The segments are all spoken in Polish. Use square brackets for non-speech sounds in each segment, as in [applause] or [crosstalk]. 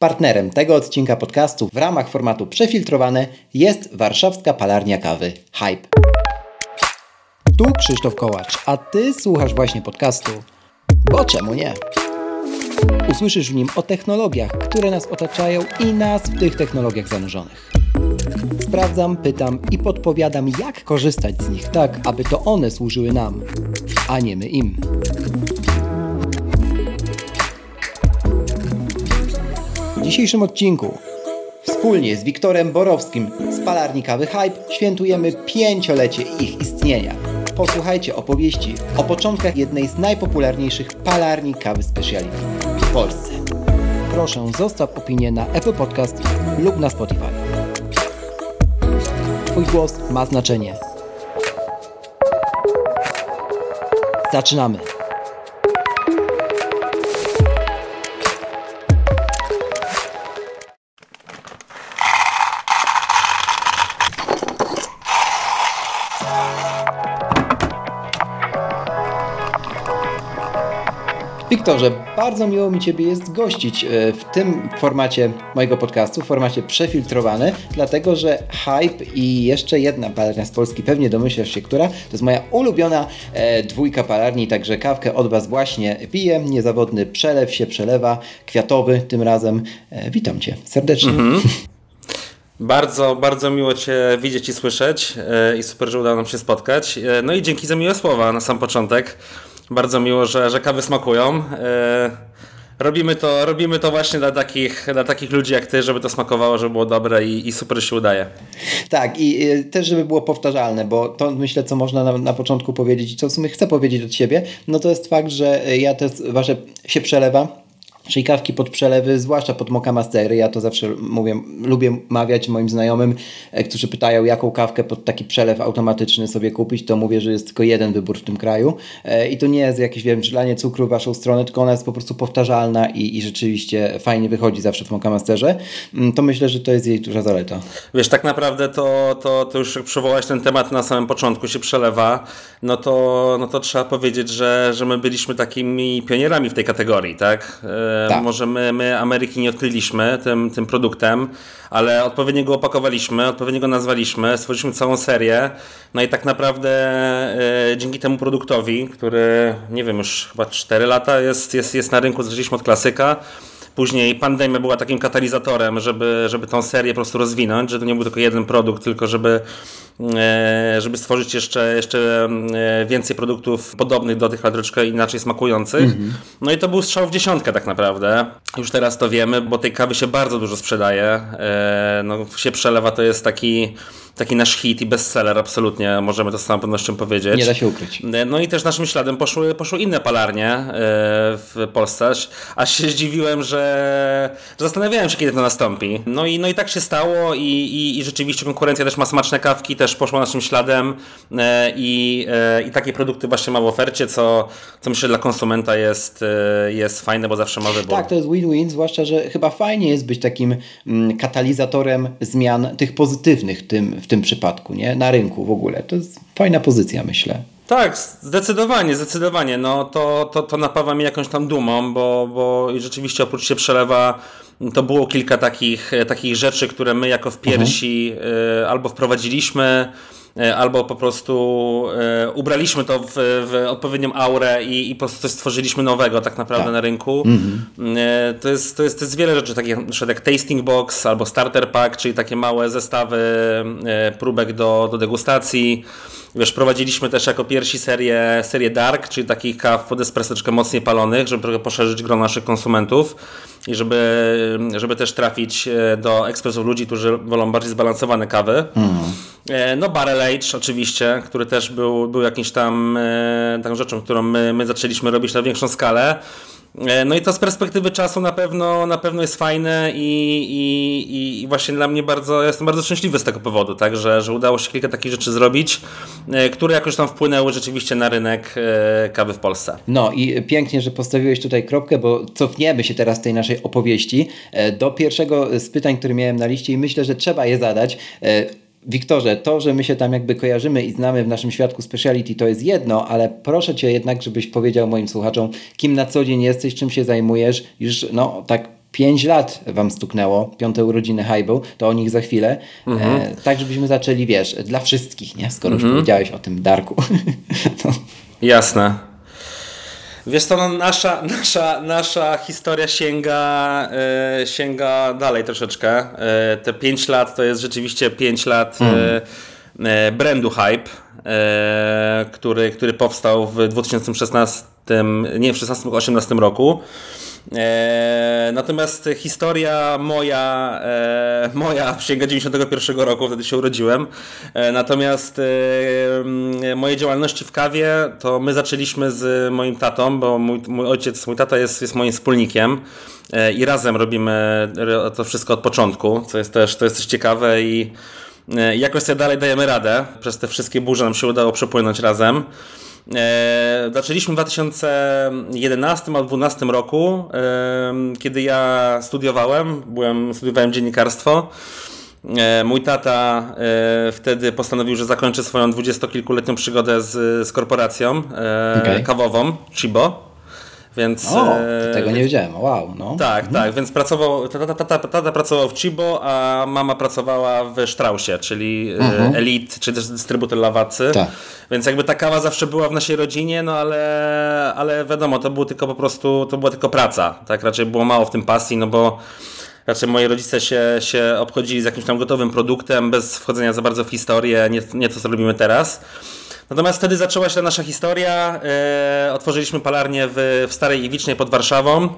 Partnerem tego odcinka podcastu w ramach formatu przefiltrowane jest warszawska palarnia kawy Hype. Tu Krzysztof Kołacz, a Ty słuchasz właśnie podcastu, bo czemu nie? Usłyszysz w nim o technologiach, które nas otaczają i nas w tych technologiach zanurzonych. Sprawdzam, pytam i podpowiadam, jak korzystać z nich tak, aby to one służyły nam, a nie my im. Dzisiejszym odcinku wspólnie z Wiktorem Borowskim z Palarni Kawy Hype świętujemy pięciolecie ich istnienia. Posłuchajcie opowieści o początkach jednej z najpopularniejszych palarni kawy speciality w Polsce. Proszę zostaw opinię na Apple Podcast lub na Spotify. Twój głos ma znaczenie. Zaczynamy! Wiktorze, bardzo miło mi Ciebie jest gościć e, w tym formacie mojego podcastu, w formacie przefiltrowany, dlatego że Hype i jeszcze jedna palarnia z Polski, pewnie domyślasz się, która, to jest moja ulubiona e, dwójka palarni, także kawkę od Was właśnie piję, niezawodny przelew się przelewa, kwiatowy tym razem. E, witam Cię serdecznie. -hmm. [laughs] Bardzo, bardzo miło Cię widzieć i słyszeć e, i super, że udało nam się spotkać. E, no i dzięki za miłe słowa na sam początek. Bardzo miło, że, że kawy smakują. E, robimy to, robimy to właśnie dla takich, dla takich ludzi jak ty, żeby to smakowało, żeby było dobre i, i super się udaje. Tak, i też, żeby było powtarzalne, bo to myślę, co można na, na początku powiedzieć i co w sumie chcę powiedzieć od siebie, no to jest fakt, że ja też wasze się przelewa Czyli kawki pod przelewy, zwłaszcza pod moka mastery. Ja to zawsze mówię, lubię mawiać moim znajomym, e, którzy pytają, jaką kawkę pod taki przelew automatyczny sobie kupić, to mówię, że jest tylko jeden wybór w tym kraju. E, I to nie jest jakieś, wiem, żylanie cukru w waszą stronę, tylko ona jest po prostu powtarzalna i, i rzeczywiście fajnie wychodzi zawsze w moka masterze. Mm, to myślę, że to jest jej duża zaleta. Wiesz, tak naprawdę to, to, to już przywołałeś ten temat na samym początku, się przelewa, no to, no to trzeba powiedzieć, że, że my byliśmy takimi pionierami w tej kategorii, tak? Tak. Może my, my Ameryki nie odkryliśmy tym, tym produktem, ale odpowiednio go opakowaliśmy, odpowiednio go nazwaliśmy, stworzyliśmy całą serię. No i tak naprawdę e, dzięki temu produktowi, który nie wiem, już chyba 4 lata jest, jest, jest na rynku, zaczęliśmy od klasyka. Później pandemia była takim katalizatorem, żeby, żeby tą serię po prostu rozwinąć, że to nie był tylko jeden produkt, tylko żeby żeby stworzyć jeszcze, jeszcze e, więcej produktów podobnych do tych, ale troszeczkę inaczej smakujących. Mm -hmm. No i to był strzał w dziesiątkę tak naprawdę. Już teraz to wiemy, bo tej kawy się bardzo dużo sprzedaje. E, no, się przelewa to jest taki taki nasz hit i bestseller, absolutnie możemy to z całą pewnością powiedzieć. Nie da się ukryć. No i też naszym śladem poszły, poszły inne palarnie w Polsce, aż się zdziwiłem, że, że zastanawiałem się, kiedy to nastąpi. No i, no i tak się stało i, i, i rzeczywiście konkurencja też ma smaczne kawki, też też poszła naszym śladem e, i, e, i takie produkty właśnie ma w ofercie, co, co myślę dla konsumenta jest, e, jest fajne, bo zawsze ma wybór. Tak, to jest win-win, zwłaszcza, że chyba fajnie jest być takim mm, katalizatorem zmian tych pozytywnych tym, w tym przypadku, nie? Na rynku w ogóle. To jest fajna pozycja, myślę. Tak, zdecydowanie, zdecydowanie. No, to, to, to napawa mnie jakąś tam dumą, bo, bo rzeczywiście oprócz się przelewa to było kilka takich, takich rzeczy, które my jako w piersi mhm. albo wprowadziliśmy, e, albo po prostu e, ubraliśmy to w, w odpowiednią aurę i, i, po prostu coś stworzyliśmy nowego tak naprawdę tak. na rynku. Mhm. To, jest, to, jest, to jest wiele rzeczy, takie jak tasting box albo starter pack, czyli takie małe zestawy próbek do, do degustacji. Wiesz, prowadziliśmy też jako pierwsi serię, serię Dark, czyli takich kaw pod espresso troszkę mocniej palonych, żeby trochę poszerzyć grono naszych konsumentów i żeby, żeby też trafić e, do ekspresów ludzi, którzy wolą bardziej zbalansowane kawy. Mm. No Barrel Age oczywiście, który też był, był jakimś tam e, taką rzeczą, którą my, my zaczęliśmy robić na większą skalę. E, no i to z perspektywy czasu na pewno, na pewno jest fajne i, i, i właśnie dla mnie bardzo, jestem bardzo szczęśliwy z tego powodu, tak, że, że udało się kilka takich rzeczy zrobić, e, które jakoś tam wpłynęły rzeczywiście na rynek e, kawy w Polsce. No i pięknie, że postawiłeś tutaj kropkę, bo cofniemy się teraz tej naszej opowieści do pierwszego z pytań, które miałem na liście i myślę, że trzeba je zadać. Wiktorze, to, że my się tam jakby kojarzymy i znamy w naszym świadku speciality, to jest jedno, ale proszę Cię jednak, żebyś powiedział moim słuchaczom, kim na co dzień jesteś, czym się zajmujesz, już no tak 5 lat wam stuknęło, piąte urodziny Haibu, to o nich za chwilę. Mhm. E, tak, żebyśmy zaczęli, wiesz, dla wszystkich, nie? Skoro mhm. już powiedziałeś o tym Darku. [laughs] no. Jasne. Wiesz co, no, nasza, nasza, nasza historia sięga, e, sięga dalej troszeczkę. E, te 5 lat to jest rzeczywiście 5 lat mm. e, brandu Hype, e, który, który powstał w 2016, nie w 2018 roku. E, natomiast historia moja, e, moja sięga 91 roku, wtedy się urodziłem. E, natomiast moje działalności w kawie to my zaczęliśmy z moim tatą, bo mój, mój ojciec, mój tata jest, jest moim wspólnikiem i razem robimy to wszystko od początku, co jest też, to jest też ciekawe i jakoś sobie dalej dajemy radę. Przez te wszystkie burze nam się udało przepłynąć razem. E, zaczęliśmy w 2011 albo 2012 roku, e, kiedy ja studiowałem, byłem, studiowałem dziennikarstwo. E, mój tata wtedy postanowił, że zakończy swoją dwudziestokilkuletnią przygodę z, z korporacją okay. kawową Chibo. Więc, o, tego nie wiedziałem, wow. No. Tak, mhm. tak, więc pracował, tata, tata, tata, pracował w Chibo, a mama pracowała w Straussie, czyli e, mhm. Elite, czy też dystrybutor Lawacy. Tak. Więc jakby ta kawa zawsze była w naszej rodzinie, no ale, ale wiadomo, to było tylko po prostu, to była tylko praca, tak, raczej było mało w tym pasji, no bo raczej moi rodzice się, się obchodzili z jakimś tam gotowym produktem, bez wchodzenia za bardzo w historię, nie, nie to co robimy teraz. Natomiast wtedy zaczęła się ta nasza historia. E, otworzyliśmy palarnię w, w Starej Iwicznej pod Warszawą.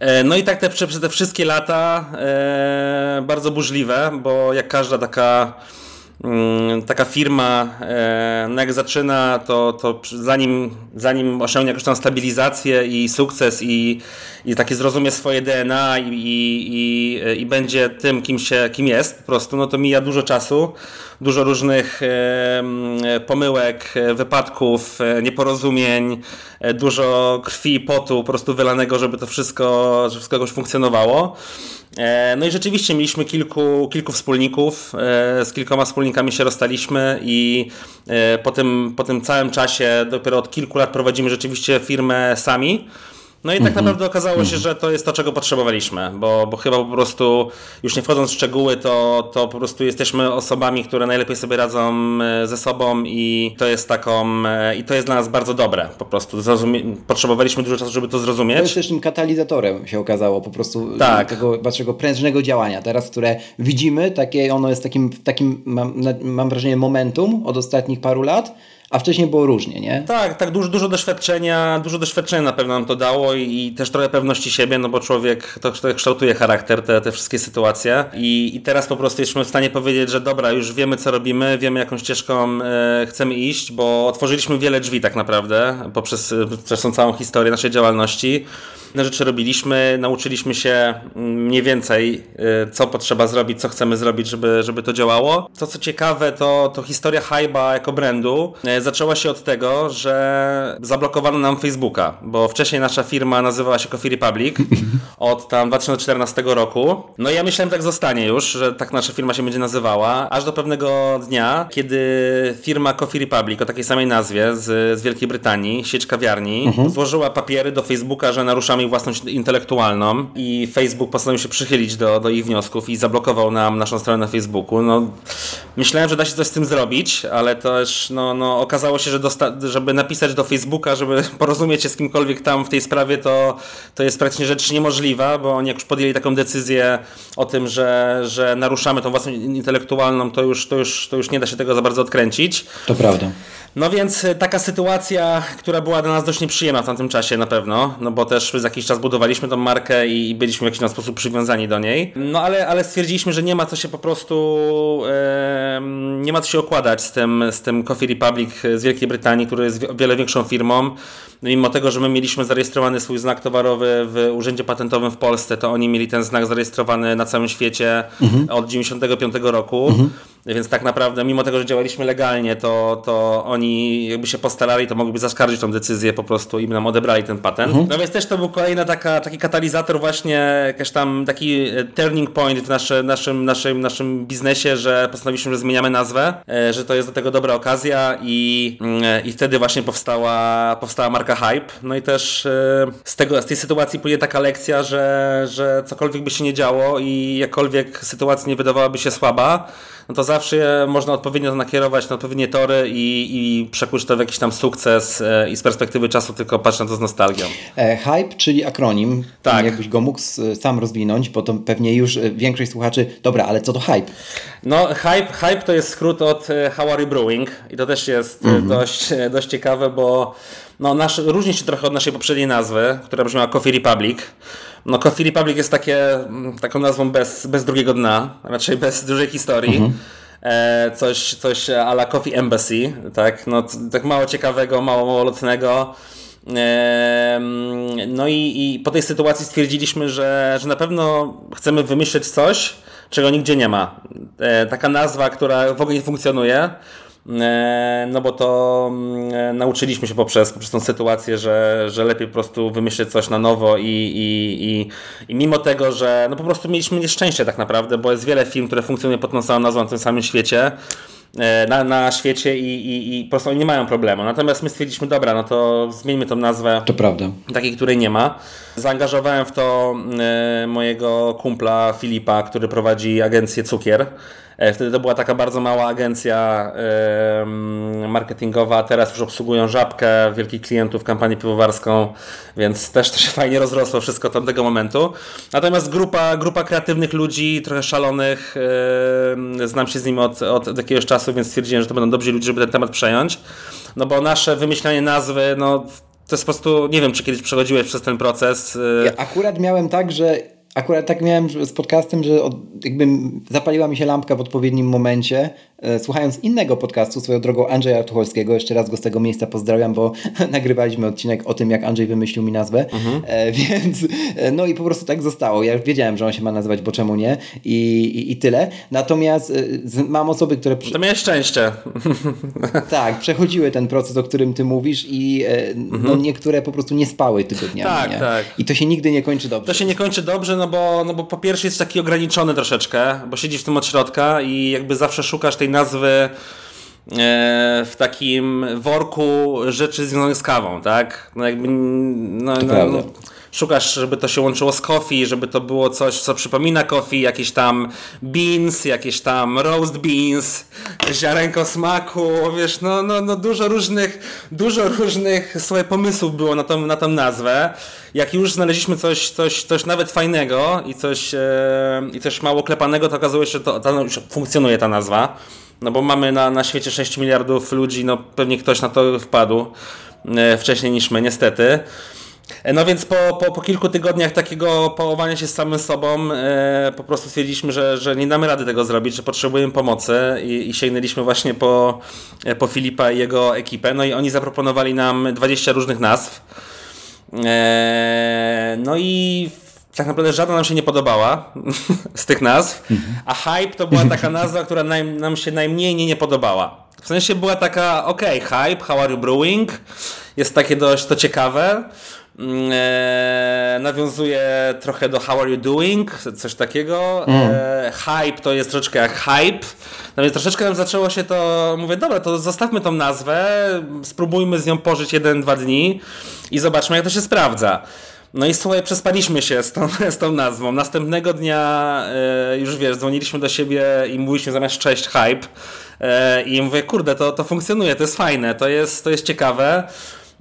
E, no i tak te, przez te wszystkie lata e, bardzo burzliwe, bo jak każda taka mm, taka firma, e, no jak zaczyna, to, to zanim, zanim osiągnie jakąś tam stabilizację i sukces i, i takie zrozumie swoje DNA i, i, i, i będzie tym, kim, się, kim jest po prostu, no to mija dużo czasu dużo różnych pomyłek, wypadków, e, nieporozumień, e, dużo krwi potu po prostu wylanego, żeby to wszystko, żeby wszystko jakoś funkcjonowało. E, no i rzeczywiście mieliśmy kilku, kilku wspólników, z kilkoma wspólnikami się rozstaliśmy i po tym, po tym całym czasie dopiero od kilku lat prowadzimy rzeczywiście firmę sami. No i tak mhm. naprawdę okazało się, mhm. że to jest to, czego potrzebowaliśmy, bo, bo chyba po prostu, już nie wchodząc w szczegóły, to, to po prostu jesteśmy osobami, które najlepiej sobie radzą e, ze sobą i to jest taką, e, i to jest dla nas bardzo dobre po prostu. Zrozumie potrzebowaliśmy dużo czasu, żeby to zrozumieć. To jest też tym katalizatorem się okazało po prostu tak. tego waszego prężnego działania teraz, które widzimy, takie ono jest takim, takim mam, mam wrażenie momentum od ostatnich paru lat, a wcześniej było różnie, nie? Tak, tak, dużo, dużo doświadczenia, dużo doświadczenia na pewno nam to dało i, i też trochę pewności siebie, no bo człowiek to, to kształtuje charakter, te, te wszystkie sytuacje I, i teraz po prostu jesteśmy w stanie powiedzieć, że dobra, już wiemy co robimy, wiemy jaką ścieżką e, chcemy iść, bo otworzyliśmy wiele drzwi tak naprawdę poprzez, przez tą całą historię naszej działalności rzeczy robiliśmy, nauczyliśmy się mniej więcej, y, co potrzeba zrobić, co chcemy zrobić, żeby, żeby to działało. To, co ciekawe, to, to historia Hyba jako brandu y, zaczęła się od tego, że zablokowano nam Facebooka, bo wcześniej nasza firma nazywała się Coffee Republic [laughs] od tam 2014 roku. No i ja myślałem, tak zostanie już, że tak nasza firma się będzie nazywała, aż do pewnego dnia, kiedy firma Coffee Republic o takiej samej nazwie z, z Wielkiej Brytanii, sieć kawiarni, mhm. złożyła papiery do Facebooka, że naruszamy ich własność intelektualną i Facebook postanowił się przychylić do, do ich wniosków i zablokował nam naszą stronę na Facebooku. No, myślałem, że da się coś z tym zrobić, ale też no, no, okazało się, że żeby napisać do Facebooka, żeby [laughs] porozumieć się z kimkolwiek tam w tej sprawie, to, to jest praktycznie rzecz niemożliwa, bo oni jak już podjęli taką decyzję o tym, że, że naruszamy tą własność intelektualną, to już, to, już, to już nie da się tego za bardzo odkręcić. To prawda. No więc e, taka sytuacja, która była dla nas dość nieprzyjemna w tamtym czasie na pewno, no bo też przez jakiś czas budowaliśmy tą markę i byliśmy w jakiś sposób przywiązani do niej. No ale, ale stwierdziliśmy, że nie ma co się po prostu, e, nie ma co się okładać z tym, z tym Coffee Republic z Wielkiej Brytanii, który jest o wiele większą firmą. Mimo tego, że my mieliśmy zarejestrowany swój znak towarowy w Urzędzie Patentowym w Polsce, to oni mieli ten znak zarejestrowany na całym świecie mhm. od 95 roku. Mhm. Więc tak naprawdę, mimo tego, że działaliśmy legalnie, to, to oni jakby się postarali, to mogliby zaskarżyć tą decyzję po prostu i nam odebrali ten patent. Mhm. No więc też to był kolejny taka, taki katalizator właśnie, jakiś tam taki e, turning point w nasze, naszym, naszym, naszym biznesie, że postanowiliśmy, że zmieniamy nazwę, e, że to jest do tego dobra okazja i, mm, i wtedy właśnie powstała, powstała marka Hype. No i też e, z, tego, z tej sytuacji płynie taka lekcja, że, że cokolwiek by się nie działo i jakkolwiek sytuacja nie wydawałaby się słaba, no to zawsze można odpowiednio nakierować na odpowiednie tory i, i przekuć to w jakiś tam sukces e, i z perspektywy czasu tylko patrzę na to z nostalgią. E, hype, czyli akronim. Tak. Jakbyś go mógł sam rozwinąć, bo to pewnie już e, większość słuchaczy, dobra, ale co to hype? No, hype, hype to jest skrót od How Are You Brewing i to też jest mhm. dość, dość ciekawe, bo no, nasz, różni się trochę od naszej poprzedniej nazwy, która brzmiała Coffee Republic. No Coffee Republic jest takie, mm, taką nazwą bez, bez drugiego dna, raczej bez dużej historii. Mhm. E, coś, coś a la Coffee Embassy, tak, no, tak mało ciekawego, mało, mało lotnego. E, no i, i, po tej sytuacji stwierdziliśmy, że, że na pewno chcemy wymyśleć coś, czego nigdzie nie ma. E, taka nazwa, która w ogóle nie funkcjonuje. E, no bo to mm, e, nauczyliśmy się poprzez, poprzez tą sytuację, że, że lepiej po prostu wymyślić coś na nowo i, i, i, i mimo tego, że no po prostu mieliśmy nieszczęście tak naprawdę, bo jest wiele firm, które funkcjonują pod tą samą nazwą na tym samym świecie, e, na, na świecie i, i, i po prostu oni nie mają problemu. Natomiast my stwierdziliśmy, dobra, no to zmieńmy tą nazwę. To prawda. Takiej, której nie ma. Zaangażowałem w to mojego kumpla Filipa, który prowadzi agencję Cukier. E, wtedy to była taka bardzo mała agencja marketingowa, teraz już obsługują żabkę wielkich klientów, kampanię piwowarską, więc też to się [laughs] fajnie rozrosło wszystko od tamtego momentu. Natomiast grupa, grupa kreatywnych ludzi, trochę szalonych, znam się z nimi od, od jakiegoś czasu, więc stwierdziłem, że to będą dobrzy ludzie, żeby ten temat przejąć. No bo nasze wymyślanie nazwy, no to jest po prostu, nie wiem, czy kiedyś przechodziłeś przez ten proces. Y, ja akurat miałem tak, że akurat tak miałem z podcastem, że od, jakby zapaliła mi się lampka w odpowiednim momencie, e, słuchając innego podcastu, swoją drogą Andrzeja Tucholskiego, jeszcze raz go z tego miejsca pozdrawiam, bo [laughs] nagrywaliśmy odcinek o tym, jak Andrzej wymyślił mi nazwę, mhm. e, [laughs] więc e, no i po prostu tak zostało. Ja już wiedziałem, że on się ma nazywać, bo czemu nie i, i, i tyle. Natomiast e, mam osoby, które... To miałeś szczęście. [laughs] tak, przechodziły ten proces, o którym ty mówisz i e, no, mhm. no, niektóre po prostu nie spały tygodniami. Tak, nie? tak. I to się nigdy nie kończy dobrze. To się nie kończy dobrze, no bo, no bo po pierwsze jest taki ograniczony troszeczkę, bo siedzisz w tym od środka i jakby zawsze szukasz tej nazwy e, w takim worku rzeczy związanych z kawą, tak? No jakby, no, no, no, szukasz, żeby to się łączyło z coffee, żeby to było coś, co przypomina coffee, jakieś tam beans, jakieś tam roast beans, ziarenko smaku, wiesz, no, no, no dużo różnych, dużo różnych swoich pomysłów było na tą, na tą nazwę. Jak już znaleźliśmy coś, coś, coś nawet fajnego i coś, e, i coś mało klepanego, to okazuje się, że to, to już funkcjonuje ta nazwa. No bo mamy na, na świecie 6 miliardów ludzi, no pewnie ktoś na to wpadł e, wcześniej niż my, niestety. E, no więc po, po, po kilku tygodniach takiego połowania się z samym sobą e, po prostu stwierdziliśmy, że, że nie damy rady tego zrobić, że potrzebujemy pomocy i, i sięgnęliśmy właśnie po, e, po Filipa i jego ekipę. No i oni zaproponowali nam 20 różnych nazw. E, no i tak naprawdę żadna nam się nie podobała [laughs] z tych nazw, a Hype to była taka nazwa, która nam, nam się najmniej nie, nie podobała. W sensie była taka, ok, Hype, How Are You Brewing? Jest takie dość to ciekawe. Mm, e, nawiązuje trochę do How Are You Doing, coś takiego. Mm. E, hype to jest troszeczkę jak hype. No więc troszeczkę nam zaczęło się to, mówię, dobra, to zostawmy tą nazwę, spróbujmy z nią pożyć jeden, dwa dni i zobaczmy, jak to się sprawdza. No i słuchaj, przespaliśmy się z tą, [laughs] z tą nazwą. Następnego dnia e, już wiesz, dzwoniliśmy do siebie i mówiliśmy zamiast cześć, hype. E, I mówię, kurde, to, to funkcjonuje, to jest fajne, to jest, to jest ciekawe.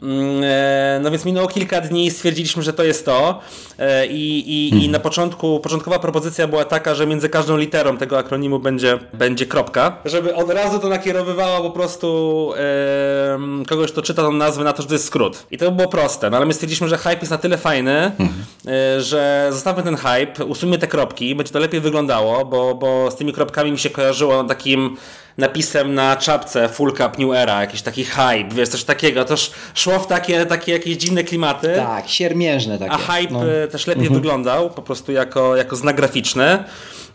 Mm, e, no więc minęło kilka dni i stwierdziliśmy, że to jest to. E, I, i, i mhm. na początku, początkowa propozycja była taka, że między każdą literą tego akronimu będzie, będzie kropka, żeby od razu to nakierowywało po prostu e, kogoś, kto czyta tą nazwę na to, że to jest skrót. I to było proste, no ale my stwierdziliśmy, że hype jest na tyle fajny, mhm. e, że zostawmy ten hype, usuńmy te kropki, będzie to lepiej wyglądało, bo, bo z tymi kropkami mi się kojarzyło takim napisem na czapce Full Cup New Era, jakiś taki hype, wiesz, coś takiego. To szło w takie, takie jakieś dziwne klimaty. Tak, siermiężne takie. A hype no. też lepiej mhm. wyglądał, po prostu jako, jako znak graficzny.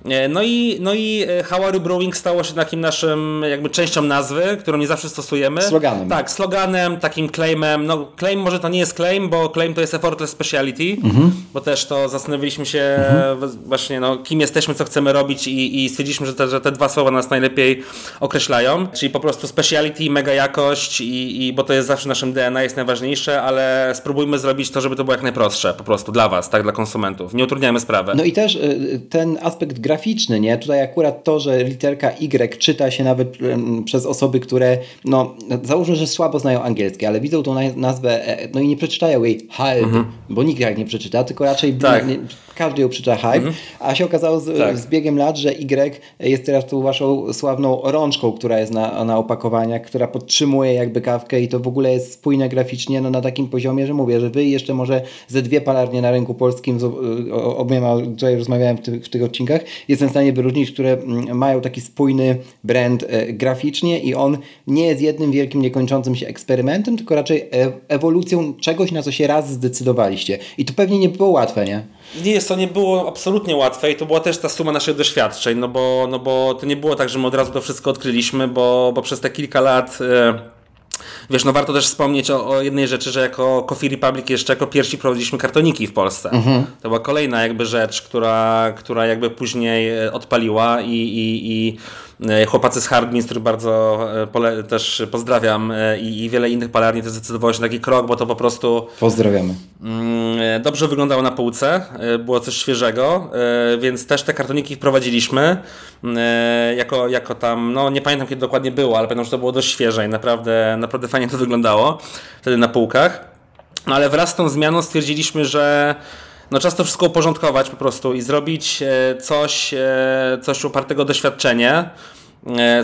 E, no i, no i e, Howary Brewing stało się takim naszym jakby częścią nazwy, którą nie zawsze stosujemy. Sloganem. Tak, sloganem, takim claimem. No claim może to nie jest claim, bo claim to jest effortless speciality, mhm. bo też to zastanowiliśmy się mhm. właśnie no, kim jesteśmy, co chcemy robić i, i stwierdziliśmy, że te, że te dwa słowa nas najlepiej określają, czyli po prostu speciality, mega jakość i, i bo to jest zawsze naszym DNA, jest najważniejsze, ale spróbujmy zrobić to, żeby to było jak najprostsze po prostu dla Was, tak, dla konsumentów. Nie utrudniajmy sprawy. No i też y, ten aspekt gra graficzny, nie? Tutaj akurat to, że literka Y czyta się nawet przez osoby, które, no, załóżmy, że słabo znają angielski, ale widzą tą nazwę, e, no i nie przeczytają jej hype, mhm. bo nikt jak nie przeczyta, tylko raczej tak. nie, każdy ją przeczyta hype, mhm. a się okazało z, tak. z, biegiem lat, że Y jest teraz tą waszą sławną rączką, która jest na, na opakowaniach, która podtrzymuje jakby kawkę i to w ogóle jest spójne graficznie no, na takim poziomie, że mówię, że wy jeszcze może ze dwie palarnie na rynku polskim, z obiema, tutaj rozmawiałem w tych, w tych odcinkach, jestem w stanie wyróżnić, które mają taki spójny brand e, graficznie i on nie jest jednym wielkim, niekończącym się eksperymentem, tylko raczej e, ewolucją czegoś, na co się raz zdecydowaliście. I to pewnie nie było łatwe, nie? Nie jest to nie było absolutnie łatwe i to była też ta suma naszych doświadczeń, no bo, no bo to nie było tak, że my od razu to wszystko odkryliśmy, bo, bo przez te kilka lat. Yy Wiesz, no warto też wspomnieć o, o, jednej rzeczy, że jako Coffee Republic jeszcze jako pierwsi prowadziliśmy kartoniki w Polsce. Mhm. To była kolejna jakby rzecz, która, która jakby później e, odpaliła i, i, i E, chłopacy z Hardmin, których bardzo e, też pozdrawiam e, i, i, wiele innych palarni też zdecydowało się na taki krok, bo to po prostu... Pozdrawiamy. Mm, dobrze wyglądało na półce, było coś świeżego, więc też te kartoniki wprowadziliśmy jako, jako tam, no nie pamiętam kiedy dokładnie było, ale pamiętam, że to było dość świeże i naprawdę, naprawdę fajnie to wyglądało wtedy na półkach. No ale wraz z tą zmianą stwierdziliśmy, że no czas to wszystko uporządkować po prostu i zrobić e, coś, e, coś opartego doświadczenie,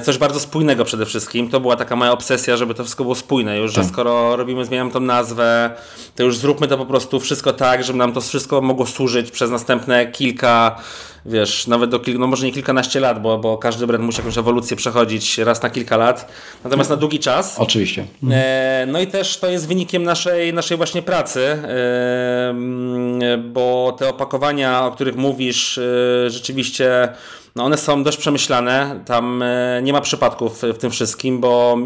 coś bardzo spójnego przede wszystkim. To była taka moja obsesja, żeby to wszystko było spójne już, tak. że skoro robimy, zmieniamy tą nazwę, to już zróbmy to po prostu wszystko tak, żeby nam to wszystko mogło służyć przez następne kilka wiesz, nawet do kilku, no może nie kilkanaście lat, bo, bo każdy brand musi jakąś ewolucję przechodzić raz na kilka lat, natomiast na długi czas. Oczywiście. E, no i też to jest wynikiem naszej, naszej właśnie pracy, e, bo te opakowania, o których mówisz, e, rzeczywiście no one są dość przemyślane, tam e, nie ma przypadków w tym wszystkim, bo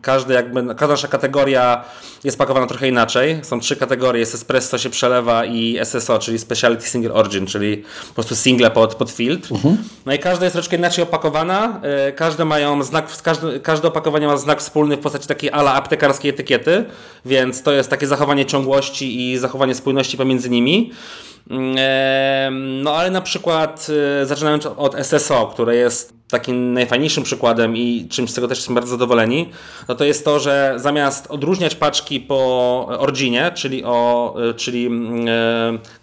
każdy jakby, każda nasza kategoria jest pakowana trochę inaczej. Są trzy kategorie, jest espresso się przelewa i SSO, czyli Specialty Single Origin, czyli po prostu single pod, pod filtr. Mhm. No i każda jest troszkę inaczej opakowana, e, każde mają znak, każde, każde opakowanie ma znak wspólny w postaci takiej ala aptekarskiej etykiety, więc to jest takie zachowanie ciągłości i zachowanie spójności pomiędzy nimi. No ale na przykład e, zaczynając od SSO, które jest takim najfajniejszym przykładem i czymś z tego też jesteśmy bardzo zadowoleni, no to jest to, że zamiast odróżniać paczki po originie, czyli, o, e, czyli e,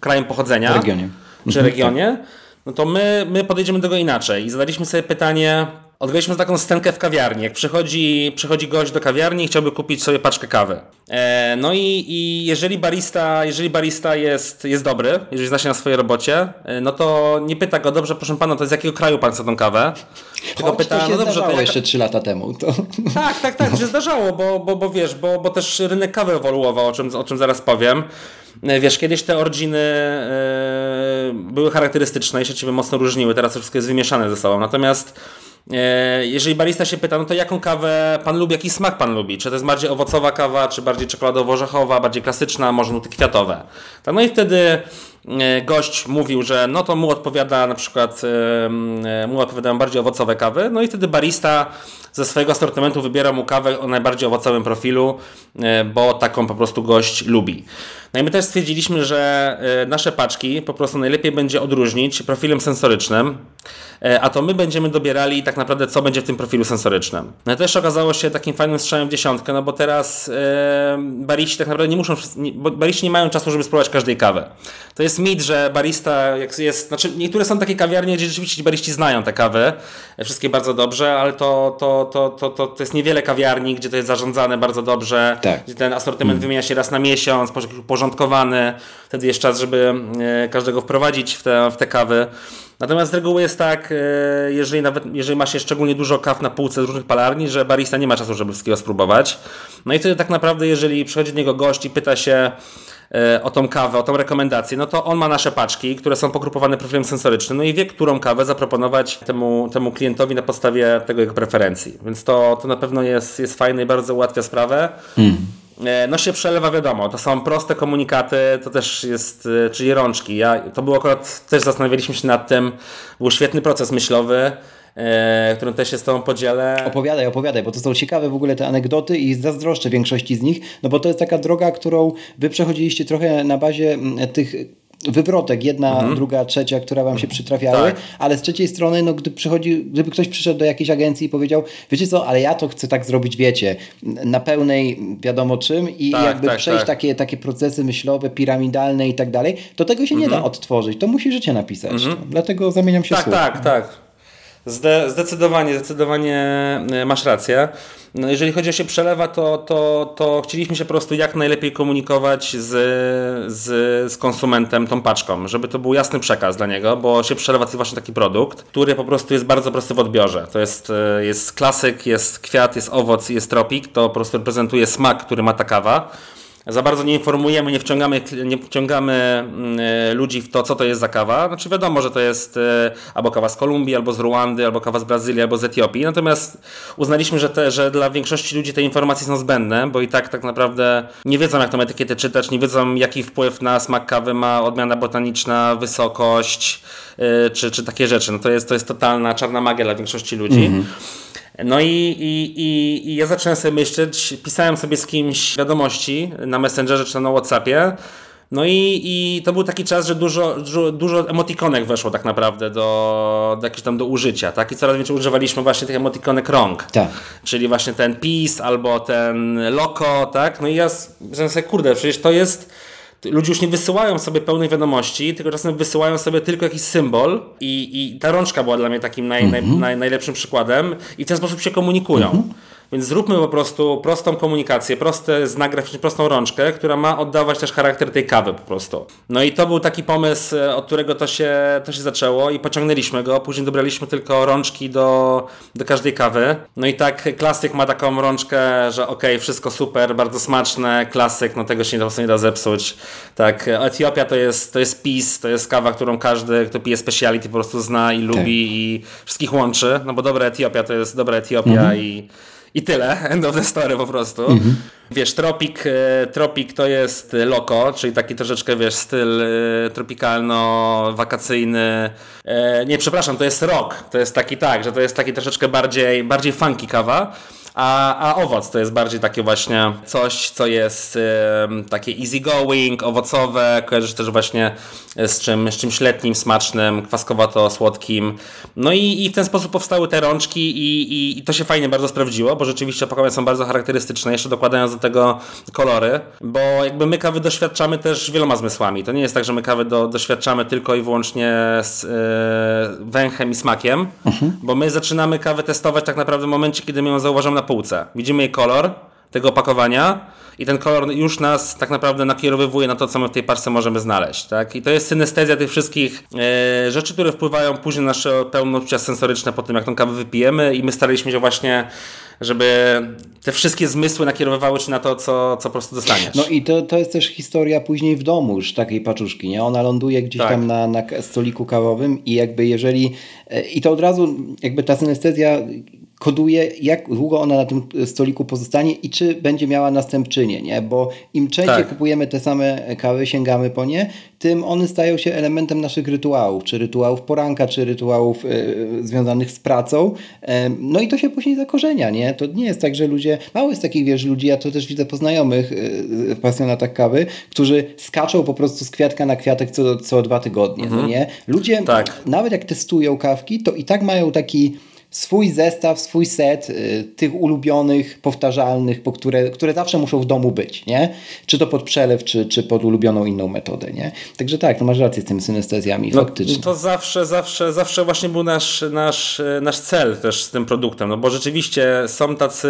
krajem pochodzenia, regionie. czy regionie, no to my, my podejdziemy do tego inaczej i zadaliśmy sobie pytanie, Odgraliśmy taką scenkę w kawiarni. Jak przychodzi, przychodzi gość do kawiarni i chciałby kupić sobie paczkę kawy. E, no i, i jeżeli barista, jeżeli barista jest, jest dobry, jeżeli zna się na swojej robocie, e, no to nie pyta go, dobrze, proszę pana, to z jakiego kraju pan chce tą kawę? Tylko Choć pyta, to się no dobrze, to jak... jeszcze 3 lata temu. To... [laughs] Tak, tak, tak, no. się zdarzało, bo, bo, bo wiesz, bo, bo też rynek kawy ewoluował, o czym, o czym zaraz powiem. E, wiesz, kiedyś te originy yy, były charakterystyczne i się ciebie mocno różniły, teraz wszystko jest wymieszane ze sobą. Natomiast jeżeli barista się pyta, no to jaką kawę pan lubi, jaki smak pan lubi? Czy to jest bardziej owocowa kawa, czy bardziej czekoladowo-orzechowa, bardziej klasyczna, może nuty kwiatowe? Tak, no i wtedy e, gość mówił, że no to mu odpowiada na przykład, e, mu odpowiadają bardziej owocowe kawy, no i wtedy barista ze swojego asortymentu wybiera mu kawę o najbardziej owocowym profilu, bo taką po prostu gość lubi. No i my też stwierdziliśmy, że nasze paczki po prostu najlepiej będzie odróżnić profilem sensorycznym, E, a to my będziemy dobierali tak naprawdę, co będzie w tym profilu sensorycznym. No i też okazało się takim fajnym strzałem w dziesiątkę, no bo teraz e, bariści tak naprawdę nie muszą, bariści nie mają czasu, żeby spróbować każdej kawy. To jest mit, że barista jak jest, znaczy niektóre są takie kawiarnie, gdzie rzeczywiście bariści znają te kawy, e, wszystkie bardzo dobrze, ale to, to, to, to, to, to jest niewiele kawiarni, gdzie to jest zarządzane bardzo dobrze, tak. gdzie ten asortyment hmm. wymienia się raz na miesiąc, uporządkowany, wtedy jest czas, żeby każdego wprowadzić w te, w te kawy. Natomiast z reguły jest tak, e, jeżeli nawet jeżeli masz szczególnie dużo kaw na półce z różnych palarni, że barista nie ma czasu, żeby wszystkiego spróbować. No i wtedy tak naprawdę, jeżeli przychodzi do niego gość i pyta się e, o tą kawę, o tą rekomendację, no to on ma nasze paczki, które są pogrupowane profilem sensorycznym, no i wie, którą kawę zaproponować temu, temu klientowi na podstawie tego jego preferencji. Więc to, to na pewno jest, jest fajne i bardzo ułatwia sprawę. Hmm. No się przelewa, wiadomo, to są proste komunikaty, to też jest, e, czyli rączki. Ja, to było akurat, też zastanawialiśmy się nad tym, był świetny proces myślowy, e, którym też się z Tobą podzielę. Opowiadaj, opowiadaj, bo to są ciekawe w ogóle te anegdoty i zazdroszczę większości z nich, no bo to jest taka droga, którą Wy przechodziliście trochę na bazie tych wywrotek, jedna, mhm. druga, trzecia, która wam się przytrafiały, tak. ale z trzeciej strony, no, gdy przychodzi, gdyby ktoś przyszedł do jakiejś agencji i powiedział, wiecie co, ale ja to chcę tak zrobić, wiecie, na pełnej wiadomo czym i tak, jakby tak, przejść tak. Takie, takie procesy myślowe, piramidalne i tak dalej, to tego się mhm. nie da mhm. odtworzyć, to musi życie napisać. Mhm. Dlatego zamieniam się Tak, słów. tak, tak. Zde zdecydowanie, zdecydowanie e, masz rację. No jeżeli chodzi o się przelewa, to, to, to chcieliśmy się po prostu jak najlepiej komunikować z, z, z konsumentem tą paczką, żeby to był jasny przekaz dla niego, bo się przelewa to jest właśnie taki produkt, który po prostu jest bardzo prosty w odbiorze. To jest, e, jest klasyk, jest kwiat, jest owoc, jest tropik, to po prostu reprezentuje smak, który ma ta kawa za bardzo nie informujemy, nie wciągamy, nie wciągamy mm, e, ludzi w to, co to jest za kawa. Znaczy wiadomo, że to jest e, albo kawa z Kolumbii, albo z Ruandy, albo kawa z Brazylii, albo z Etiopii. Natomiast uznaliśmy, że, te, że dla większości ludzi te informacje są zbędne, bo i tak tak naprawdę nie wiedzą, jak tą etykietę czytać, nie wiedzą, jaki wpływ na smak kawy ma odmiana botaniczna, wysokość, e, czy, czy takie rzeczy. No to jest, to jest totalna czarna magia dla większości ludzi. -hmm. No i, i, i, i, ja zacząłem sobie myśleć, pisałem sobie z kimś wiadomości na Messengerze czy na Whatsappie. No i, i to był taki czas, że dużo, dużo, dużo emotikonek weszło tak naprawdę do, do jakiegoś tam do użycia, tak? I coraz więcej używaliśmy właśnie tych emotikonek rąk. Tak. Czyli właśnie ten peace albo ten loko, tak? No i ja sobie, kurde, przecież to jest Ludzie już nie wysyłają sobie pełnej wiadomości, tylko czasem wysyłają sobie tylko jakiś symbol i, i ta rączka była dla mnie takim naj, naj, mhm. naj, najlepszym przykładem i w ten sposób się komunikują. Mhm. Więc zróbmy po prostu prostą komunikację, prosty znak graficzny, prostą rączkę, która ma oddawać też charakter tej kawy po prostu. No i to był taki pomysł, e, od którego to się, to się zaczęło i pociągnęliśmy go. Później dobraliśmy tylko rączki do, do każdej kawy. No i tak klasyk ma taką rączkę, że ok, wszystko super, bardzo smaczne, klasyk, no tego się nie da zepsuć. Tak, Etiopia to jest, to jest PiS, to jest kawa, którą każdy, kto pije speciality po prostu zna i lubi tak. i wszystkich łączy, no bo dobra Etiopia to jest dobra Etiopia mhm. i i tyle, [laughs] end of the story po prostu. Mhm. Wiesz, Tropik, e, Tropik to jest loko, czyli taki troszeczkę, wiesz, styl e, tropikalno-wakacyjny. E, nie, przepraszam, to jest rock. To jest taki tak, że to jest taki troszeczkę bardziej, bardziej funky kawa. A, a owoc to jest bardziej takie właśnie coś, co jest y, takie easygoing, owocowe, kojarzysz też właśnie z, czym, z czymś letnim, smacznym, kwaskowato-słodkim. No i, i w ten sposób powstały te rączki i, i, i, to się fajnie bardzo sprawdziło, bo rzeczywiście opakowania są bardzo charakterystyczne, jeszcze dokładając do tego kolory, bo jakby my kawy doświadczamy też wieloma zmysłami. To nie jest tak, że my kawy do, doświadczamy tylko i wyłącznie z y, węchem i smakiem, mhm. bo my zaczynamy kawę testować tak naprawdę w momencie, kiedy my ją zauważamy na półce. Widzimy jej kolor tego opakowania i ten kolor już nas tak naprawdę nakierowywuje na to, co my w tej parce możemy znaleźć. Tak? I to jest synestezja tych wszystkich e, rzeczy, które wpływają później na nasze pełnoczucia sensoryczne po tym, jak tą kawę wypijemy i my staraliśmy się właśnie żeby te wszystkie zmysły nakierowywały się na to, co, co po prostu dostaniesz. No i to, to jest też historia później w domu już takiej paczuszki, nie? Ona ląduje gdzieś tak. tam na, na stoliku kawowym i jakby jeżeli e, i to od razu jakby ta synestezja koduje, jak długo ona na tym stoliku pozostanie i czy będzie miała następczynię, nie? Bo im częściej tak. kupujemy te same kawy, sięgamy po nie, tym one stają się elementem naszych rytuałów, czy rytuałów poranka, czy rytuałów y, związanych z pracą. Y, no i to się później zakorzenia, nie? To nie jest tak, że ludzie, mało jest takich, wiesz, ludzi, ja to też widzę poznajomych y, pasjonatach kawy, którzy skaczą po prostu z kwiatka na kwiatek co, co dwa tygodnie, mhm. no nie? Ludzie, tak. nawet jak testują kawki, to i tak mają taki swój zestaw, swój set y, tych ulubionych, powtarzalnych, po które, które zawsze muszą w domu być, nie? Czy to pod przelew, czy, czy pod ulubioną inną metodę, nie? Także tak, no masz rację z tymi synestezjami, no, faktycznie. To zawsze, zawsze, zawsze właśnie był nasz, nasz, nasz cel też z tym produktem, no bo rzeczywiście są tacy,